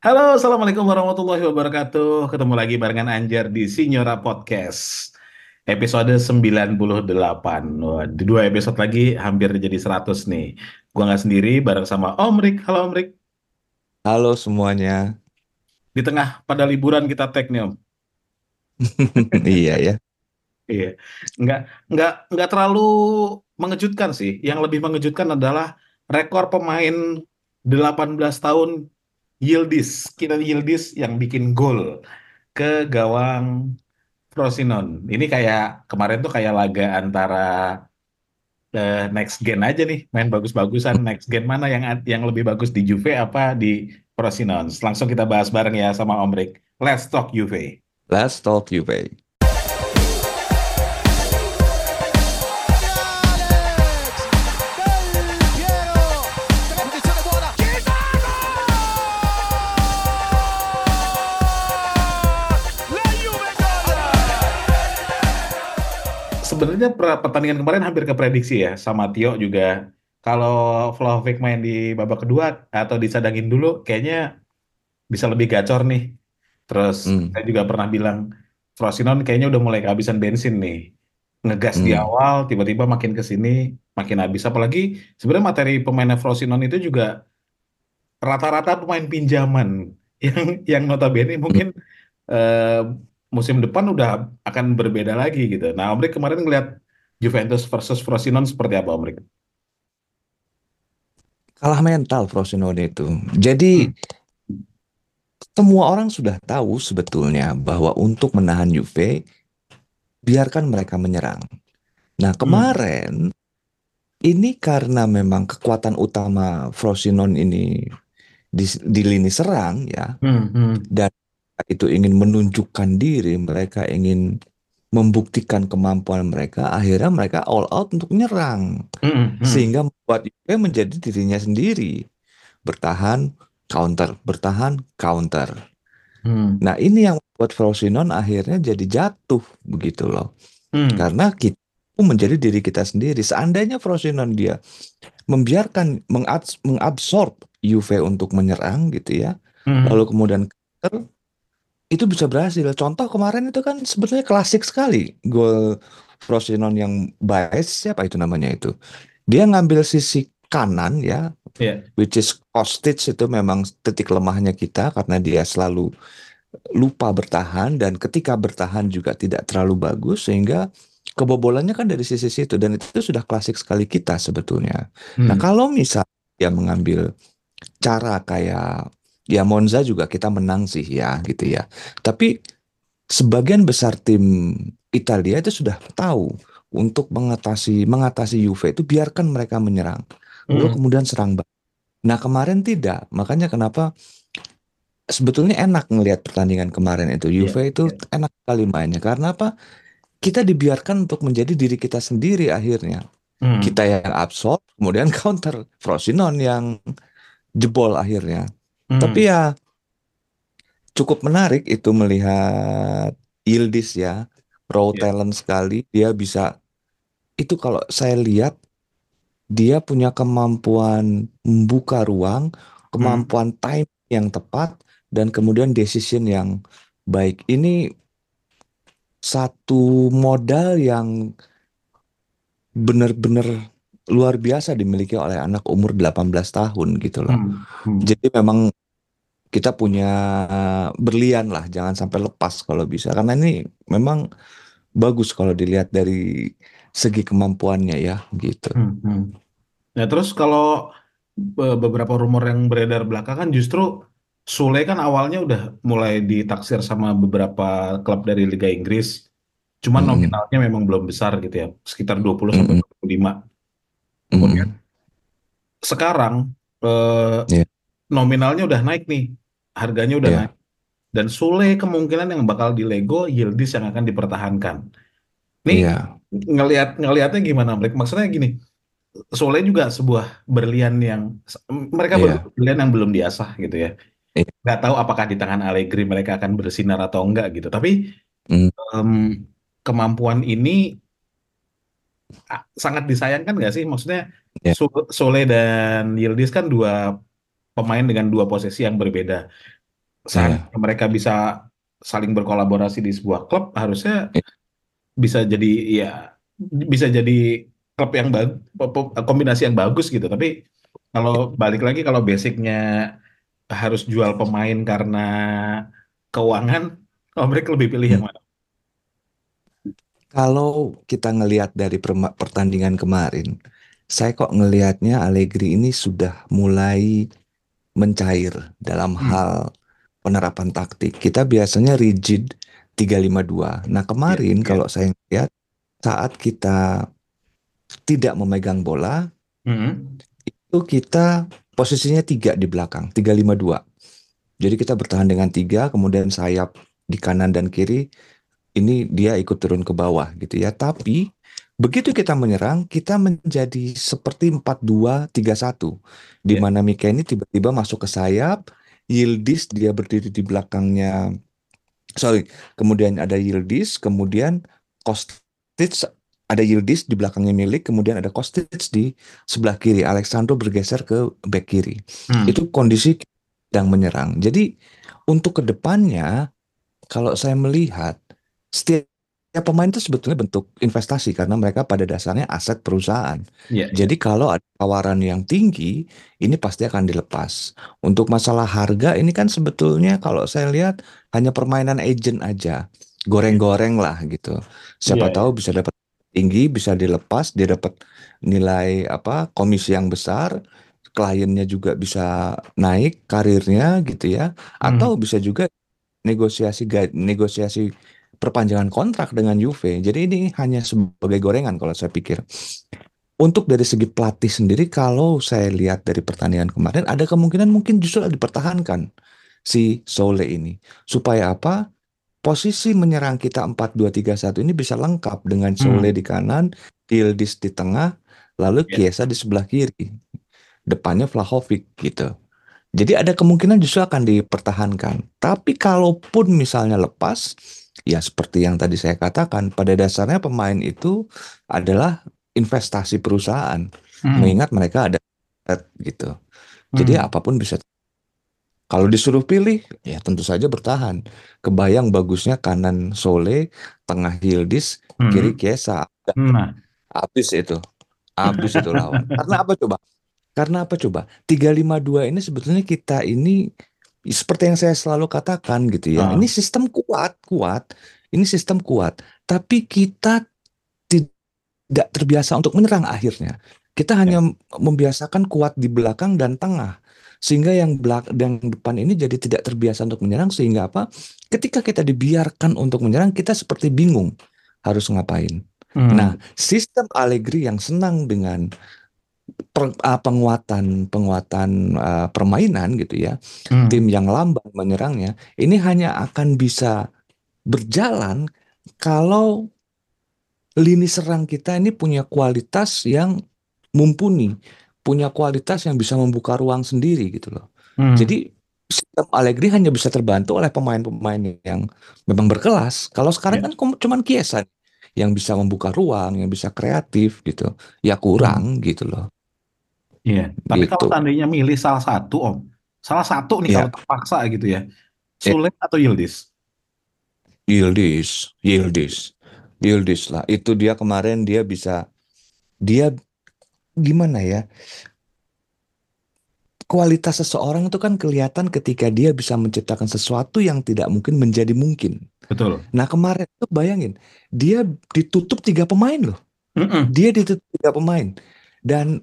Halo, Assalamualaikum warahmatullahi wabarakatuh. Ketemu lagi barengan Anjar di Sinyora Podcast. Episode 98. Wah, di dua episode lagi hampir jadi 100 nih. Gua nggak sendiri, bareng sama Om Rik. Halo Om Rik. Halo semuanya. Di tengah pada liburan kita tag nih Om. Iya ya. Iya. Nggak, nggak, nggak terlalu mengejutkan sih. Yang lebih mengejutkan adalah rekor pemain 18 tahun Yildiz. Kita Yildiz yang bikin gol ke gawang Frosinone. Ini kayak kemarin tuh kayak laga antara eh, next gen aja nih, main bagus-bagusan. Next gen mana yang yang lebih bagus di Juve apa di Frosinone? Langsung kita bahas bareng ya sama Om Rik. Let's talk Juve. Let's talk Juve. Sebenarnya per- pertandingan kemarin hampir keprediksi ya sama Tio juga. Kalau Vlahovic main di babak kedua atau disadangin dulu, kayaknya bisa lebih gacor nih. Terus Hmm, saya juga pernah bilang Frosinone kayaknya udah mulai kehabisan bensin nih. Ngegas di hmm, awal, tiba-tiba makin ke sini makin habis. Apalagi sebenarnya materi pemainnya Frosinone itu juga rata-rata pemain pinjaman yang yang notabene hmm. mungkin eh, musim depan udah akan berbeda lagi gitu. Nah, Om Rik kemarin ngeliat Juventus versus Frosinone seperti apa, Om Rik? Kalah mental Frosinone itu. Jadi Hmm, semua orang sudah tahu sebetulnya bahwa untuk menahan Juve, biarkan mereka menyerang. Nah, hmm, kemarin ini karena memang kekuatan utama Frosinone ini di, di lini serang ya, hmm, hmm, dan itu ingin menunjukkan diri, mereka ingin membuktikan kemampuan mereka, akhirnya mereka all out untuk menyerang. hmm, hmm, Sehingga membuat Juve menjadi dirinya sendiri. Bertahan, counter, bertahan, counter. hmm, Nah, ini yang membuat Frosinone akhirnya jadi jatuh begitu loh. hmm, Karena kita menjadi diri kita sendiri. Seandainya Frosinone dia membiarkan mengabs- mengabsorb Juve untuk menyerang gitu ya, hmm, lalu kemudian counter, itu bisa berhasil. Contoh kemarin itu kan sebetulnya klasik sekali gol Frosinone yang bias siapa itu namanya itu. Dia ngambil sisi kanan ya, ya, which is Kostic itu memang titik lemahnya kita karena dia selalu lupa bertahan dan ketika bertahan juga tidak terlalu bagus sehingga kebobolannya kan dari sisi situ dan itu sudah klasik sekali kita sebetulnya. Nah, hmm, kalau misal dia mengambil cara kayak ya Monza juga kita menang sih ya gitu ya. Tapi sebagian besar tim Italia itu sudah tahu untuk mengatasi mengatasi Juve itu biarkan mereka menyerang. Lalu hmm, kemudian serang balik. Nah, kemarin tidak. Makanya kenapa sebetulnya enak ngelihat pertandingan kemarin itu. ya, Juve itu ya, enak sekali mainnya. Karena apa? Kita dibiarkan untuk menjadi diri kita sendiri akhirnya. hmm, Kita yang absorb, kemudian counter. Frosinone yang jebol akhirnya. Tapi hmm, ya cukup menarik itu melihat Yildiz ya. Raw ya, talent sekali. Dia bisa, itu kalau saya lihat, dia punya kemampuan membuka ruang, hmm, kemampuan time yang tepat, dan kemudian decision yang baik. Ini satu modal yang benar-benar luar biasa dimiliki oleh anak umur 18 tahun gitu loh. hmm, hmm. Jadi memang kita punya berlian lah, jangan sampai lepas kalau bisa. Karena ini memang bagus kalau dilihat dari segi kemampuannya ya gitu. hmm, hmm. Nah, terus kalau be- beberapa rumor yang beredar belakangan justru Sule kan awalnya udah mulai ditaksir sama beberapa klub dari Liga Inggris. Cuman Mm-mm, nominalnya memang belum besar gitu ya, sekitar 20 sampai mm-mm, 25. Kemudian mm-mm. sekarang eh, Iya, nominalnya udah naik nih, harganya udah naik. iya, Dan Sule kemungkinan yang bakal di Lego Yildiz yang akan dipertahankan. Nih iya, ngelihat ngelihatnya gimana? Maksudnya gini, Sule juga sebuah berlian yang mereka iya, berlian yang belum diasah gitu ya. iya. Nggak tahu apakah di tangan Allegri mereka akan bersinar atau enggak gitu. Tapi Mm, em, kemampuan ini sangat disayangkan nggak sih? Maksudnya Su- Sule dan Yildiz kan dua pemain dengan dua posisi yang berbeda. Iya. seandainya mereka bisa saling berkolaborasi di sebuah klub, harusnya bisa jadi ya bisa jadi klub yang bagus, kombinasi yang bagus gitu. Tapi kalau balik lagi kalau basicnya harus jual pemain karena keuangan, oh mereka lebih pilih yang mana? Kalau kita ngelihat dari pertandingan kemarin, saya kok ngelihatnya Allegri ini sudah mulai mencair dalam Hmm, hal penerapan taktik. Kita biasanya rigid 352. Nah, ya, kemarin ya. kalau saya lihat saat kita tidak memegang bola, Hmm, itu kita posisinya tiga di belakang, 352. Jadi kita bertahan dengan tiga, kemudian sayap di kanan dan kiri, ini dia ikut turun ke bawah gitu ya. Tapi begitu kita menyerang, kita menjadi seperti 4-2-3-1, di ya. mana Mika ini tiba-tiba masuk ke sayap, Yildiz dia berdiri di belakangnya, sorry, kemudian ada Yildiz, kemudian Kostic, ada Yildiz di belakangnya Milik, kemudian ada Kostic di sebelah kiri, Alexandro bergeser ke back kiri. Hmm, Itu kondisi sedang menyerang. Jadi untuk ke depannya, kalau saya melihat setiap pemain itu sebetulnya bentuk investasi karena mereka pada dasarnya aset perusahaan. ya, ya. Jadi kalau ada tawaran yang tinggi, ini pasti akan dilepas. Untuk masalah harga ini kan sebetulnya kalau saya lihat hanya permainan agent aja, goreng-goreng lah gitu. Iya, Siapa tahu iya. bisa dapat tinggi, bisa dilepas, dia dapat nilai apa komisi yang besar, kliennya juga bisa naik karirnya gitu ya, Hmm, atau bisa juga negosiasi negosiasi perpanjangan kontrak dengan Juve. Jadi ini hanya sebagai gorengan kalau saya pikir. Untuk dari segi pelatih sendiri, kalau saya lihat dari pertandingan kemarin, ada kemungkinan mungkin justru dipertahankan si Sole ini. Supaya apa? Posisi menyerang kita 4-2-3-1 ini bisa lengkap dengan Sole hmm, di kanan, Yildiz di tengah, lalu ya. Chiesa di sebelah kiri. Depannya Vlahovic gitu. Jadi ada kemungkinan justru akan dipertahankan. Tapi kalaupun misalnya lepas, ya seperti yang tadi saya katakan, pada dasarnya pemain itu adalah investasi perusahaan. Hmm, Mengingat mereka ada gitu. Jadi hmm, apa pun bisa. Kalau disuruh pilih, ya tentu saja bertahan. Kebayang bagusnya kanan Sole, tengah Yildiz, kiri hmm. Chiesa. Nah, Habis itu. Habis itu lawan. Karena apa coba? Karena apa coba? 352 ini sebetulnya kita ini seperti yang saya selalu katakan gitu ya. Ini ah, sistem kuat, kuat. Ini sistem kuat. Tapi kita tidak terbiasa untuk menyerang akhirnya. Kita ya. hanya membiasakan kuat di belakang dan tengah. Sehingga yang belak yang depan ini jadi tidak terbiasa untuk menyerang sehingga apa? Ketika kita dibiarkan untuk menyerang, kita seperti bingung harus ngapain. Hmm, Nah, sistem Allegri yang senang dengan per- uh, penguatan penguatan uh, permainan gitu ya tim hmm, yang lamban menyerangnya ini hanya akan bisa berjalan kalau lini serang kita ini punya kualitas yang mumpuni punya kualitas yang bisa membuka ruang sendiri gitu loh. Hmm, jadi sistem Allegri hanya bisa terbantu oleh pemain-pemain yang memang berkelas. Kalau sekarang ya. kan cum- cuman Chiesa yang bisa membuka ruang yang bisa kreatif gitu. Ya Hmm, kurang gitu loh iya. Tapi kalau gitu seandainya milih salah satu, Om, salah satu nih kalau ya terpaksa gitu ya, Eh, Sule atau Yildiz? Yildiz, Yildiz, Yildiz lah. Itu dia kemarin dia bisa, dia gimana ya? Kualitas seseorang itu kan kelihatan ketika dia bisa menciptakan sesuatu yang tidak mungkin menjadi mungkin. Betul. Nah kemarin tuh bayangin, dia ditutup tiga pemain loh. Mm-mm. Dia ditutup tiga pemain. Dan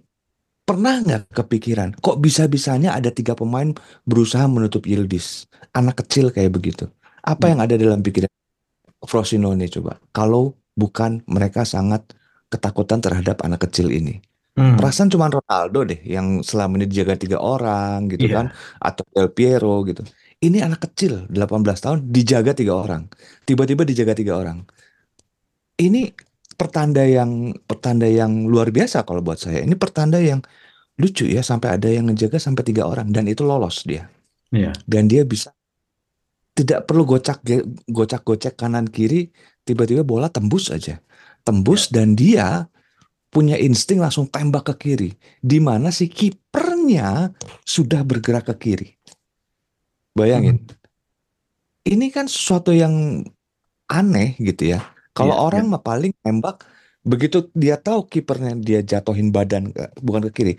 pernah nggak kepikiran, kok bisa-bisanya ada tiga pemain berusaha menutup Yildiz? Anak kecil kayak begitu. Apa yang ada dalam pikiran Frosinone coba. Kalau bukan mereka sangat ketakutan terhadap anak kecil ini. Hmm, Perasaan cuma Ronaldo deh yang selama ini dijaga tiga orang gitu kan. iya. Atau Del Piero gitu. Ini anak kecil 18 tahun dijaga tiga orang. Tiba-tiba dijaga tiga orang. Ini pertanda yang pertanda yang luar biasa kalau buat saya. Ini pertanda yang lucu ya sampai ada yang ngejaga sampai tiga orang dan itu lolos dia. Iya. Dan dia bisa tidak perlu gocak gocak gocek kanan kiri tiba-tiba bola tembus aja tembus dan dia punya insting langsung tembak ke kiri di mana si kipernya sudah bergerak ke kiri Hmm, bayangin ini kan sesuatu yang aneh gitu ya. Kalau iya. orang mah paling nembak begitu dia tahu kipernya dia jatuhin badan ke, bukan ke kiri,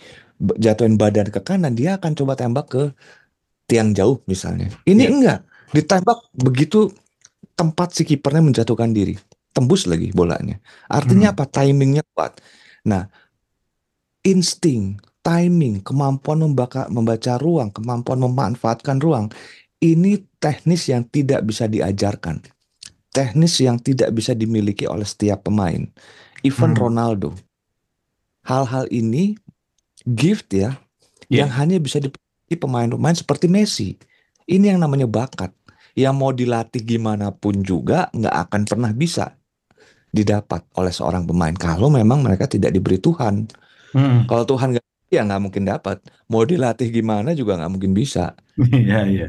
jatuhin badan ke kanan, dia akan coba tembak ke tiang jauh misalnya. Ini Iya. enggak, ditembak begitu tempat si kipernya menjatuhkan diri, tembus lagi bolanya. Artinya Hmm. apa? Timingnya kuat. Nah, insting, timing, kemampuan membaca, membaca ruang, kemampuan memanfaatkan ruang, ini teknis yang tidak bisa diajarkan. Teknis yang tidak bisa dimiliki oleh setiap pemain. Even Hmm. Ronaldo. Hal-hal ini gift ya, yang Iya. hanya bisa dimiliki pemain-pemain seperti Messi. Ini yang namanya bakat. Yang mau dilatih gimana pun juga nggak akan pernah bisa didapat oleh seorang pemain. Kalau memang mereka tidak diberi Tuhan. Hmm. Kalau Tuhan nggak ya nggak mungkin dapat. Mau dilatih gimana juga nggak mungkin bisa. Iya, iya.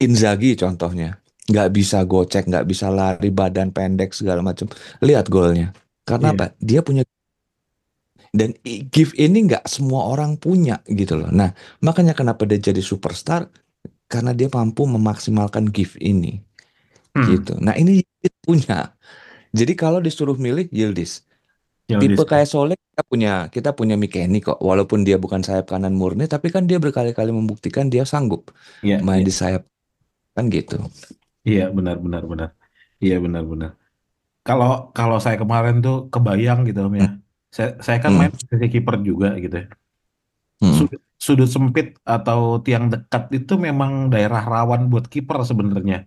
Inzaghi contohnya. Nggak bisa gocek, nggak bisa lari badan pendek segala macam. Lihat golnya. Karena Iya. apa? Dia punya dan gift ini nggak semua orang punya gitu loh. Nah, makanya kenapa dia jadi superstar? Karena dia mampu memaksimalkan gift ini Hmm. gitu. Nah, ini Yildiz punya. Jadi kalau disuruh milih Yildiz, Yildiz. tipe kayak Soleh kita punya kita punya Mikeni kok. Walaupun dia bukan sayap kanan murni, tapi kan dia berkali-kali membuktikan dia sanggup Iya, main iya. di sayap kan gitu. Iya, benar, benar, benar. Iya, benar, benar. Kalau kalau saya kemarin tuh kebayang gitu Om ya. Hmm. Saya saya kan Hmm. main posisi kiper juga gitu ya. Hmm. Sudut, sudut sempit atau tiang dekat itu memang daerah rawan buat kiper sebenarnya.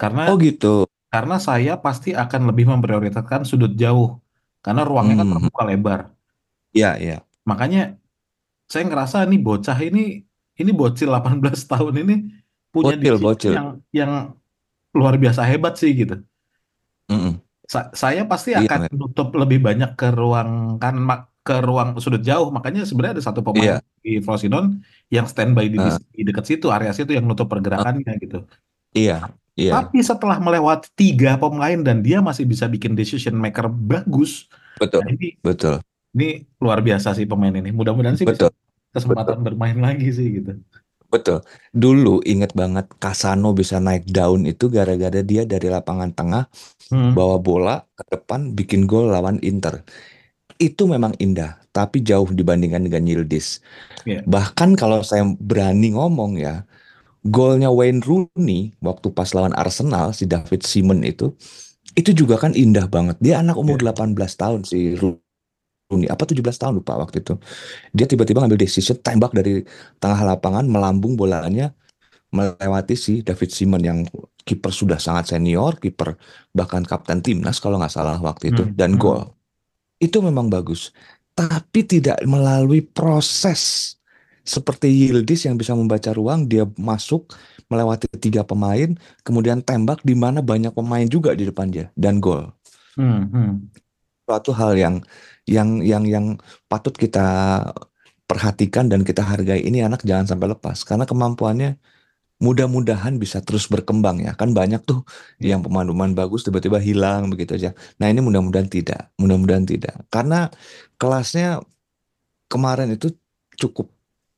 Karena Oh gitu. karena saya pasti akan lebih memprioritaskan sudut jauh. Karena ruangnya kan Hmm. terbuka lebar. Ya, ya. Makanya saya ngerasa nih bocah ini ini bocil 18 tahun ini punya Bocil, decision bocil. yang yang luar biasa hebat sih gitu. Mm-mm. Sa- saya pasti Iya, akan nutup lebih banyak ke ruang kan ke ruang sudut jauh. Makanya sebenarnya ada satu pemain Iya. di Frosinone yang standby di, Eh, di dekat situ, area situ yang nutup pergerakannya gitu. iya, iya. Tapi setelah melewati tiga pemain dan dia masih bisa bikin decision maker bagus, Betul, nah ini betul, ini luar biasa sih pemain ini. Mudah-mudahan sih bisa betul, betul, kesempatan bermain lagi sih gitu. Betul. Dulu inget banget Casano bisa naik daun itu gara-gara dia dari lapangan tengah Hmm, bawa bola ke depan bikin gol lawan Inter. Itu memang indah, tapi jauh dibandingkan dengan Yildiz. ya. Bahkan kalau saya berani ngomong ya, golnya Wayne Rooney waktu pas lawan Arsenal si David Simon itu, itu juga kan indah banget. Dia anak umur Ya. 18 tahun si Rooney, apa 17 tahun lupa waktu itu. Dia tiba-tiba ngambil decision tembak dari tengah lapangan melambung bolanya melewati si David Simon yang kiper sudah sangat senior, kiper bahkan kapten timnas kalau nggak salah waktu itu Hmm, dan hmm, gol. Itu memang bagus. Tapi tidak melalui proses seperti Yildiz yang bisa membaca ruang, dia masuk melewati tiga pemain, kemudian tembak di mana banyak pemain juga di depan dia dan gol. hmm, hmm. Suatu hal yang yang yang yang patut kita perhatikan dan kita hargai ini anak jangan sampai lepas. Karena kemampuannya mudah-mudahan bisa terus berkembang ya. Kan banyak tuh Ya. yang pemain-pemain bagus tiba-tiba hilang begitu aja. Nah ini mudah-mudahan tidak mudah-mudahan tidak. Karena kelasnya kemarin itu cukup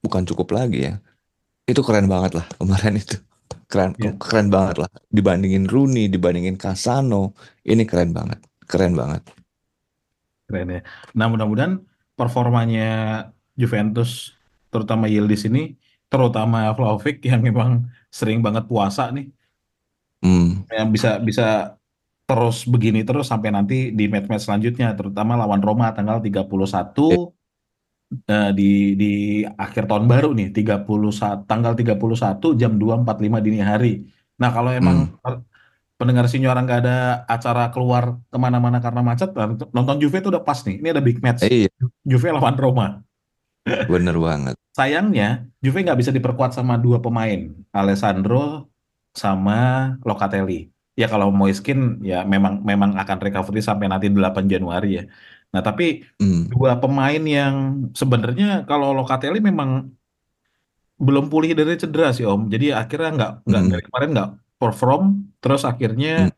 bukan cukup lagi ya. Itu keren banget lah kemarin itu. Keren Ya. keren banget lah. Dibandingin Rooney dibandingin Casano ini keren banget keren banget Keren ya. Nah, mudah-mudahan performanya Juventus, terutama Yildiz ini, terutama Vlahovic yang memang sering banget puasa nih, hmm yang bisa bisa terus begini terus sampai nanti di match-match selanjutnya, terutama lawan Roma tanggal 31 Eh, eh, di di akhir tahun baru nih, 31 tanggal 31 jam 2.45 dini hari. Nah, kalau emang hmm pendengar senior nggak ada acara keluar ke mana-mana karena macet, nonton Juve itu udah pas nih. Ini ada big match. iya Juve lawan Roma. bener banget Sayangnya, Juve nggak bisa diperkuat sama dua pemain, Alessandro sama Locatelli. Ya kalau Moiskin ya memang memang akan recovery sampai nanti 8 Januari ya. Nah, tapi hmm dua pemain yang sebenarnya kalau Locatelli memang belum pulih dari cedera sih Om. Jadi akhirnya nggak nggak hmm dari kemarin nggak perform, terus akhirnya hmm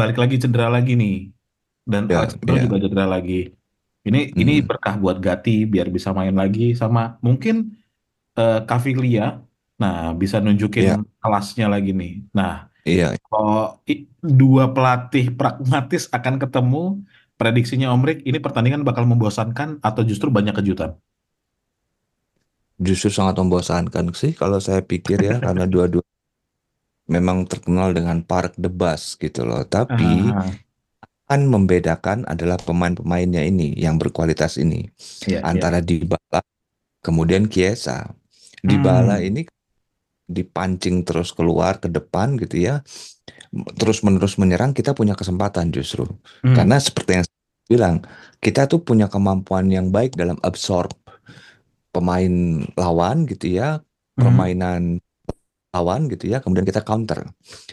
balik lagi cedera lagi nih. Dan ya Alexandro ya juga cedera lagi. Ini ini hmm berkah buat Gatti biar bisa main lagi sama mungkin eh, Caviglia. Nah, bisa nunjukin ya kelasnya lagi nih. Nah, Iya, Kalau dua pelatih pragmatis akan ketemu, prediksinya Om Rick, ini pertandingan bakal membosankan atau justru banyak kejutan? justru sangat membosankan sih kalau saya pikir ya karena dua-dua memang terkenal dengan Park the Bus gitu loh. Tapi Ah, kan membedakan adalah pemain-pemainnya ini yang berkualitas ini iya, iya. antara Dybala kemudian Chiesa. Dybala Hmm, ini dipancing terus keluar ke depan gitu ya, terus-menerus menyerang kita punya kesempatan justru. hmm, Karena seperti yang saya bilang, kita tuh punya kemampuan yang baik dalam absorb pemain lawan gitu ya, hmm, permainan lawan gitu ya, kemudian kita counter.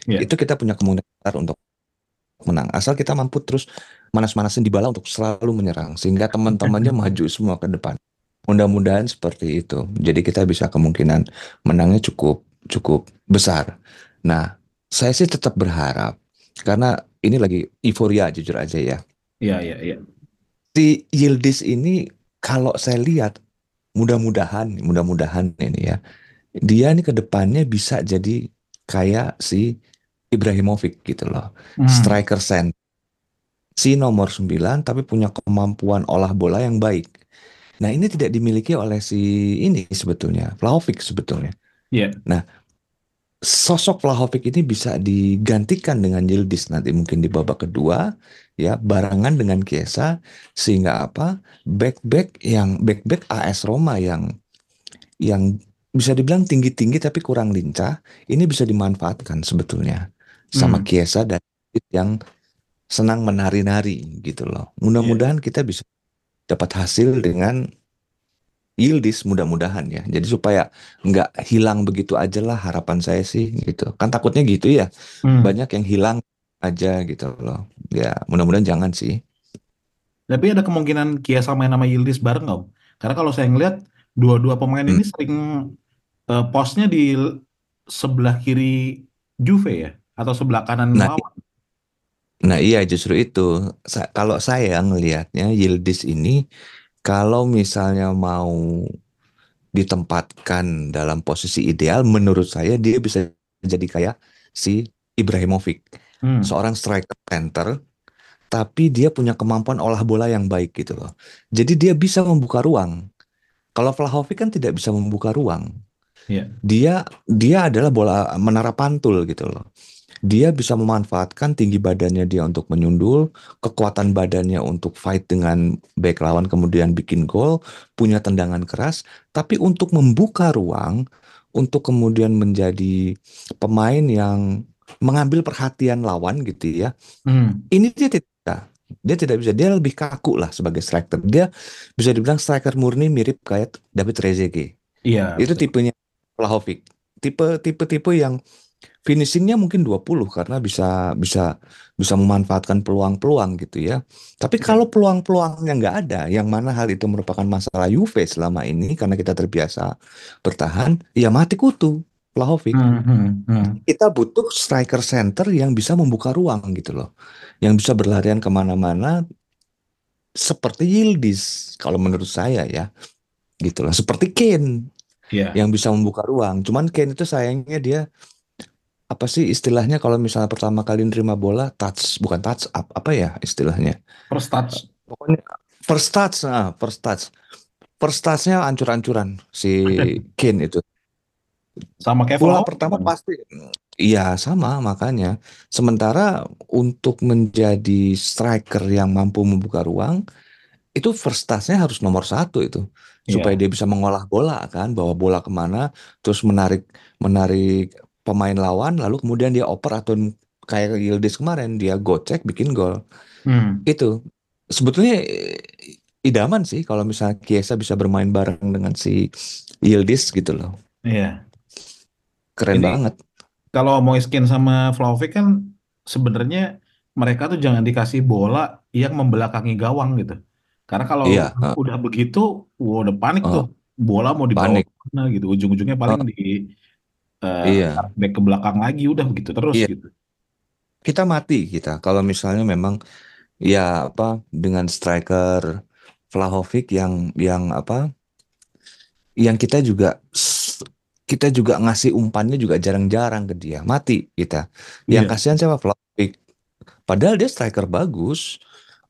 iya. Itu kita punya kemungkinan besar untuk menang. Asal kita mampu terus manas-manasin Dybala untuk selalu menyerang sehingga teman-temannya maju semua ke depan. Mudah-mudahan seperti itu. Jadi kita bisa kemungkinan menangnya cukup cukup besar. Nah, saya sih tetap berharap karena ini lagi euforia jujur aja ya. Iya, iya, iya. Si Yildiz ini kalau saya lihat mudah-mudahan mudah-mudahan ini ya dia ini ke depannya bisa jadi kayak si Ibrahimovic gitu loh. Hmm, Striker center si nomor 9 tapi punya kemampuan olah bola yang baik. Nah, ini tidak dimiliki oleh si ini sebetulnya, Vlahovic sebetulnya. iya. Nah, sosok Vlahovic ini bisa digantikan dengan Yildiz nanti mungkin di babak kedua ya, barengan dengan Chiesa sehingga apa? Back-back yang back-back AS Roma yang yang bisa dibilang tinggi-tinggi tapi kurang lincah, ini bisa dimanfaatkan sebetulnya sama Hmm, Chiesa dan yang senang menari-nari gitu loh. Mudah-mudahan kita bisa dapat hasil dengan Yildiz mudah-mudahan ya. Jadi supaya nggak hilang begitu aja lah harapan saya sih gitu. Kan takutnya gitu ya. Hmm. Banyak yang hilang aja gitu loh. Ya mudah-mudahan jangan sih. Tapi ada kemungkinan Kiesa main sama Yildiz bareng nggak? Karena kalau saya ngeliat dua-dua pemain Hmm. ini sering eh, posnya di sebelah kiri Juve ya, atau sebelah kanan Nah, lawan. nah iya justru itu. Sa- kalau saya ngelihatnya Yildiz ini kalau misalnya mau ditempatkan dalam posisi ideal, menurut saya dia bisa jadi kayak si Ibrahimovic, Hmm, seorang striker center, tapi dia punya kemampuan olah bola yang baik gitu loh. Jadi dia bisa membuka ruang. Kalau Vlahovic kan tidak bisa membuka ruang. Ya. Dia dia adalah bola menara pantul gitu loh. Dia bisa memanfaatkan tinggi badannya dia untuk menyundul, kekuatan badannya untuk fight dengan back lawan kemudian bikin gol, punya tendangan keras, tapi untuk membuka ruang untuk kemudian menjadi pemain yang mengambil perhatian lawan gitu ya. Hmm, Ini dia tidak. Dia tidak bisa. Dia lebih kaku lah sebagai striker. Dia bisa dibilang striker murni mirip kayak David Trezeguet. iya Itu betul. tipenya Vlahovic. Tipe tipe tipe yang finishingnya mungkin 20 karena bisa bisa bisa memanfaatkan peluang-peluang gitu ya. Tapi kalau peluang-peluangnya nggak ada, yang mana hal itu merupakan masalah Juve selama ini karena kita terbiasa bertahan, ya mati kutu Vlahovic. Hmm, hmm, hmm. Kita butuh striker center yang bisa membuka ruang gitu loh, yang bisa berlarian ke mana-mana seperti Yildiz kalau menurut saya ya gitu loh. Seperti Kane Iya. yang bisa membuka ruang. Cuman Kane itu sayangnya dia apa sih istilahnya kalau misalnya pertama kali nerima bola touch bukan touch up apa ya istilahnya? First touch. Pokoknya first touch nah first touch. First touchnya ancur-ancuran si Kane itu. Sama kayak bola pertama pasti iya sama makanya. Sementara untuk menjadi striker yang mampu membuka ruang itu first touch-nya harus nomor satu itu. Supaya Iya. dia bisa mengolah bola kan? Bawa bola ke mana terus menarik menarik pemain lawan lalu kemudian dia oper atau kayak Yildiz kemarin dia gocek bikin gol. Hmm, itu. Sebetulnya eh, idaman sih kalau misalnya Chiesa bisa bermain bareng dengan si Yildiz gitu loh. Iya. keren Ini banget. kalau Moiskin sama Vlahovic kan sebenarnya mereka tuh jangan dikasih bola yang membelakangi gawang gitu. Karena kalau iya eh, udah begitu, wah, udah panik tuh. eh, Bola mau dibawa panik ke mana gitu. Ujung-ujungnya paling Eh, di eh, iya back ke belakang lagi udah begitu terus iya gitu. kita mati kita kalau misalnya memang ya apa dengan striker Vlahovic yang yang apa yang kita juga kita juga ngasih umpannya juga jarang-jarang ke dia. Mati kita. Yang Iya, kasihan siapa? Vlahovic. Padahal dia striker bagus.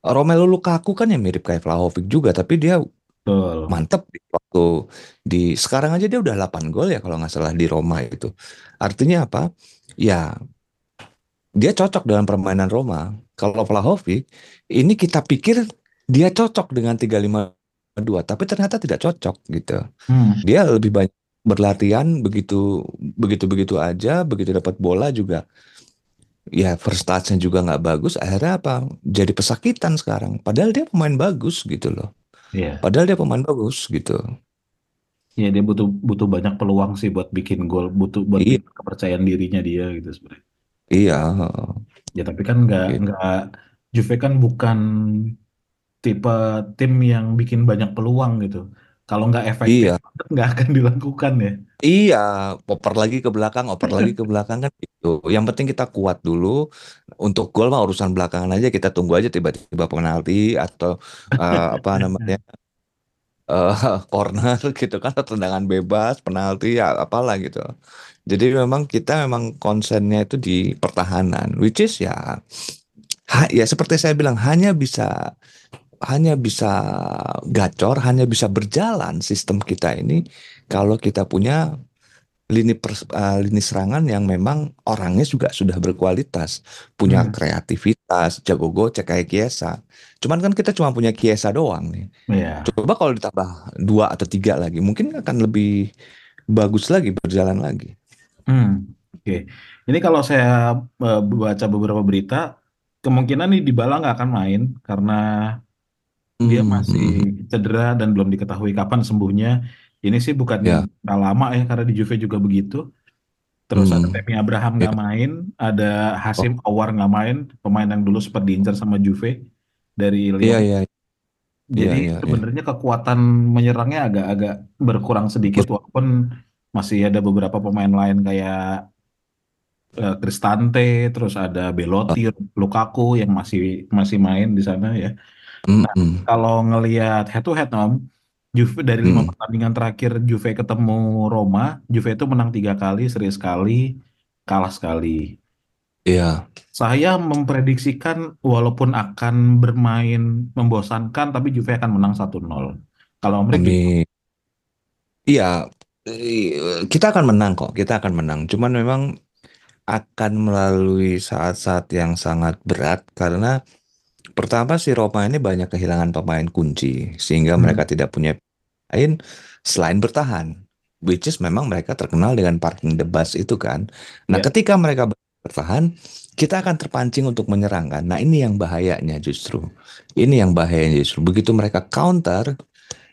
Romelu Lukaku kan yang mirip kayak Vlahovic juga, tapi dia betul. mantep di waktu di sekarang aja dia udah 8 gol ya kalau nggak salah di Roma itu. Artinya apa? Ya, dia cocok dengan permainan Roma. Kalau Vlahovic, ini kita pikir dia cocok dengan tiga lima dua, tapi ternyata tidak cocok gitu. Hmm, Dia lebih banyak berlatihan begitu begitu begitu aja, begitu dapat bola juga ya first touch-nya juga nggak bagus. Akhirnya apa? Jadi pesakitan sekarang. Padahal dia pemain bagus gitu loh. iya. Padahal dia pemain bagus gitu. Iya, dia butuh butuh banyak peluang sih buat bikin gol, butuh buat bikin kepercayaan dirinya dia gitu sebenarnya. iya, Ya, tapi kan nggak gitu. nggak Juve kan bukan tipe tim yang bikin banyak peluang gitu. Kalau nggak efektif Iya, nggak akan dilakukan ya. iya, oper lagi ke belakang, oper lagi ke belakang kan gitu. Yang penting kita kuat dulu. Untuk gol mah urusan belakangan aja. Kita tunggu aja tiba-tiba penalti atau eh, apa namanya eh corner gitu kan, atau tendangan bebas, penalti, ya apalah gitu. Jadi memang kita memang konsennya itu di pertahanan, which is ya, ha- ya seperti saya bilang hanya bisa hanya bisa gacor, hanya bisa berjalan sistem kita ini kalau kita punya lini pers- eh, lini serangan yang memang orangnya juga sudah berkualitas, punya Hmm, kreativitas, jago gocek kayak Kiesa. Cuman kan kita cuma punya Kiesa doang nih. ya. Coba kalau ditambah dua atau tiga lagi, mungkin akan lebih bagus lagi berjalan lagi. Hmm, oke. Ini kalau saya eh, baca beberapa berita, kemungkinan nih Dybala nggak akan main karena dia Hmm, masih hmm, cedera dan belum diketahui kapan sembuhnya. Ini sih bukan ya, nggak lama ya karena di Juve juga begitu. Terus ada hmm, Tammy Abraham ya, nggak main, ada oh, Hasim Awar nggak main, pemain yang dulu sempat diincar sama Juve dari Lyon. iya, iya, Jadi iya, iya. sebenarnya kekuatan menyerangnya agak-agak berkurang sedikit, Ber- walaupun masih ada beberapa pemain lain kayak eh, Cristante, terus ada Belotti, Lukaku yang masih masih main di sana ya. Hmm, Nah, hmm, kalau ngelihat head to head Om, Juve dari lima hmm, pertandingan terakhir Juve ketemu Roma, Juve itu menang tiga kali, seri sekali, kalah sekali. iya, Saya memprediksikan walaupun akan bermain membosankan, tapi Juve akan menang 1-0. Kalau Om amin. Iya, kita akan menang kok, kita akan menang. Cuman memang akan melalui saat-saat yang sangat berat karena pertama si Roma ini banyak kehilangan pemain kunci sehingga Hmm, mereka tidak punya lain selain bertahan. Which is memang mereka terkenal dengan parking the bus itu kan. Nah, ya, ketika mereka bertahan, kita akan terpancing untuk menyerang kan. Nah, ini yang bahayanya justru. Ini yang bahayanya justru. Begitu mereka counter,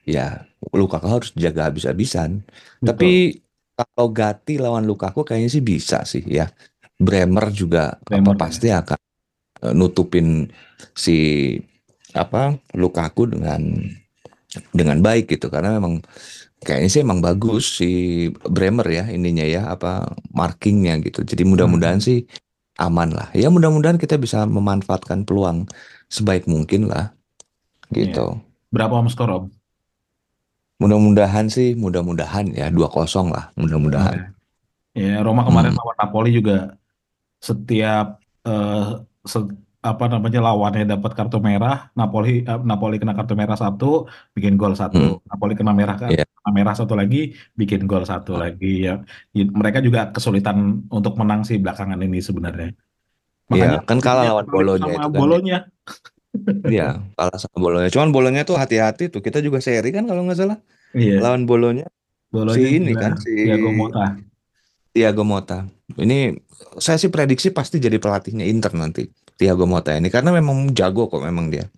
ya Lukaku harus jaga habis-habisan. Tapi kalau Gatti lawan Lukaku kayaknya sih bisa sih ya. Bremer juga apa Bremer ya. pasti akan nutupin si apa Lukaku dengan dengan baik gitu karena memang kayaknya sih emang bagus si Bremer ya ininya ya apa markingnya gitu. Jadi mudah-mudahan Hmm, sih aman lah. Ya mudah-mudahan kita bisa memanfaatkan peluang sebaik mungkin lah ya. gitu. Berapa Om skor Om? Mudah-mudahan sih, mudah-mudahan ya 2-0 lah, 2-0 mudah-mudahan. ya. Roma kemarin Hmm, lawan Napoli juga setiap eh, se- apa namanya lawannya dapat kartu merah, Napoli eh, Napoli kena kartu merah satu, bikin gol satu. hmm, Napoli kena merah ya, kena merah satu lagi, bikin gol satu lagi. Ya, Y- mereka juga kesulitan untuk menang sih belakangan ini sebenarnya. ya Makanya kan kalah lawan Bolonya itu kan. Bolonya. Iya, kalah sama Bolonya. Cuman Bolonya tuh hati-hati tuh. Kita juga seri kan kalau nggak salah Iya, lawan Bolonya. Si Bolonya ini juga kan si Thiago Motta. Thiago Motta. Ini saya sih prediksi pasti jadi pelatihnya Inter nanti. Thiago Motta ini karena memang jago kok memang dia.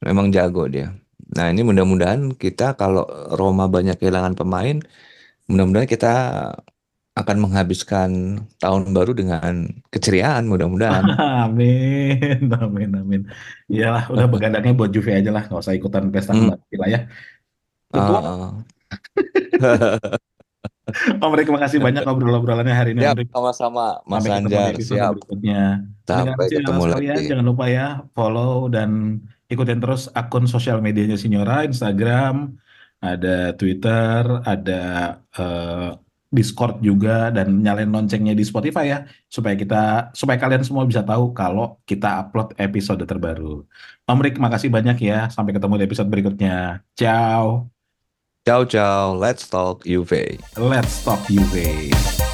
Memang jago dia. Nah, ini mudah-mudahan kita kalau Roma banyak kehilangan pemain, mudah-mudahan kita akan menghabiskan tahun baru dengan keceriaan mudah-mudahan. Amin, amin, amin. Iyalah, udah begadangnya buat Juve aja lah, nggak usah ikutan pesta Hmm, lah ya. Om Rek, makasih banyak ngobrol-obrolannya hari ini, Rek. sama-sama Mas Sampai ketemu di Anjar, episode siap. berikutnya. Sampai ketemu sekalian, lagi. jangan lupa ya follow dan ikutin terus akun sosial medianya Sinyora, Instagram, ada Twitter, ada eh, Discord juga dan nyalain loncengnya di Spotify ya supaya kita supaya kalian semua bisa tahu kalau kita upload episode terbaru. Om Rik, makasih banyak ya. Sampai ketemu di episode berikutnya. Ciao. Ciao ciao, let's talk UV. Let's talk UV.